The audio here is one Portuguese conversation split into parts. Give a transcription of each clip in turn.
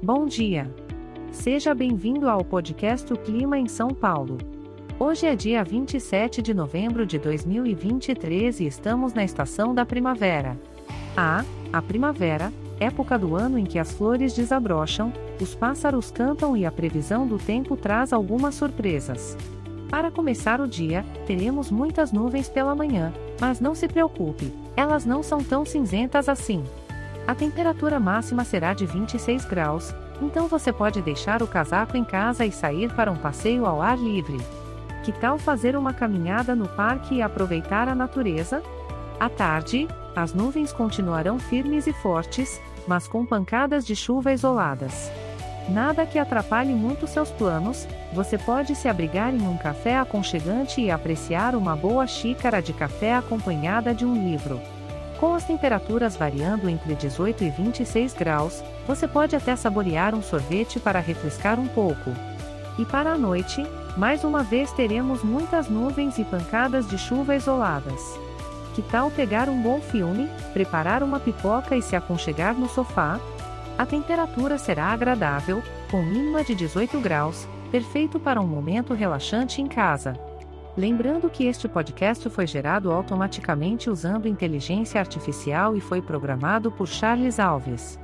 Bom dia. Seja bem-vindo ao podcast O Clima em São Paulo. Hoje é dia 27 de novembro de 2023 e estamos na estação da primavera. Ah, a primavera, época do ano em que as flores desabrocham, os pássaros cantam e a previsão do tempo traz algumas surpresas. Para começar o dia, teremos muitas nuvens pela manhã, mas não se preocupe, elas não são tão cinzentas assim. A temperatura máxima será de 26 graus, então você pode deixar o casaco em casa e sair para um passeio ao ar livre. Que tal fazer uma caminhada no parque e aproveitar a natureza? À tarde, as nuvens continuarão firmes e fortes, mas com pancadas de chuva isoladas. Nada que atrapalhe muito seus planos, você pode se abrigar em um café aconchegante e apreciar uma boa xícara de café acompanhada de um livro. Com as temperaturas variando entre 18 e 26 graus, você pode até saborear um sorvete para refrescar um pouco. E para a noite, mais uma vez teremos muitas nuvens e pancadas de chuva isoladas. Que tal pegar um bom filme, preparar uma pipoca e se aconchegar no sofá? A temperatura será agradável, com mínima de 18 graus, perfeito para um momento relaxante em casa. Lembrando que este podcast foi gerado automaticamente usando inteligência artificial e foi programado por Charles Alves.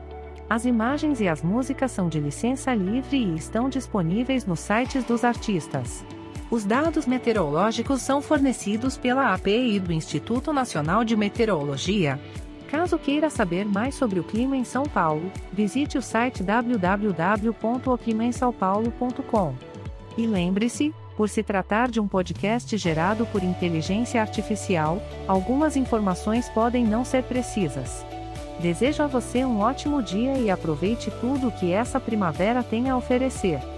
As imagens e as músicas são de licença livre e estão disponíveis nos sites dos artistas. Os dados meteorológicos são fornecidos pela API do Instituto Nacional de Meteorologia. Caso queira saber mais sobre o clima em São Paulo, visite o site www.oclimaemsaopaulo.com. E lembre-se, por se tratar de um podcast gerado por inteligência artificial, algumas informações podem não ser precisas. Desejo a você um ótimo dia e aproveite tudo o que essa primavera tem a oferecer.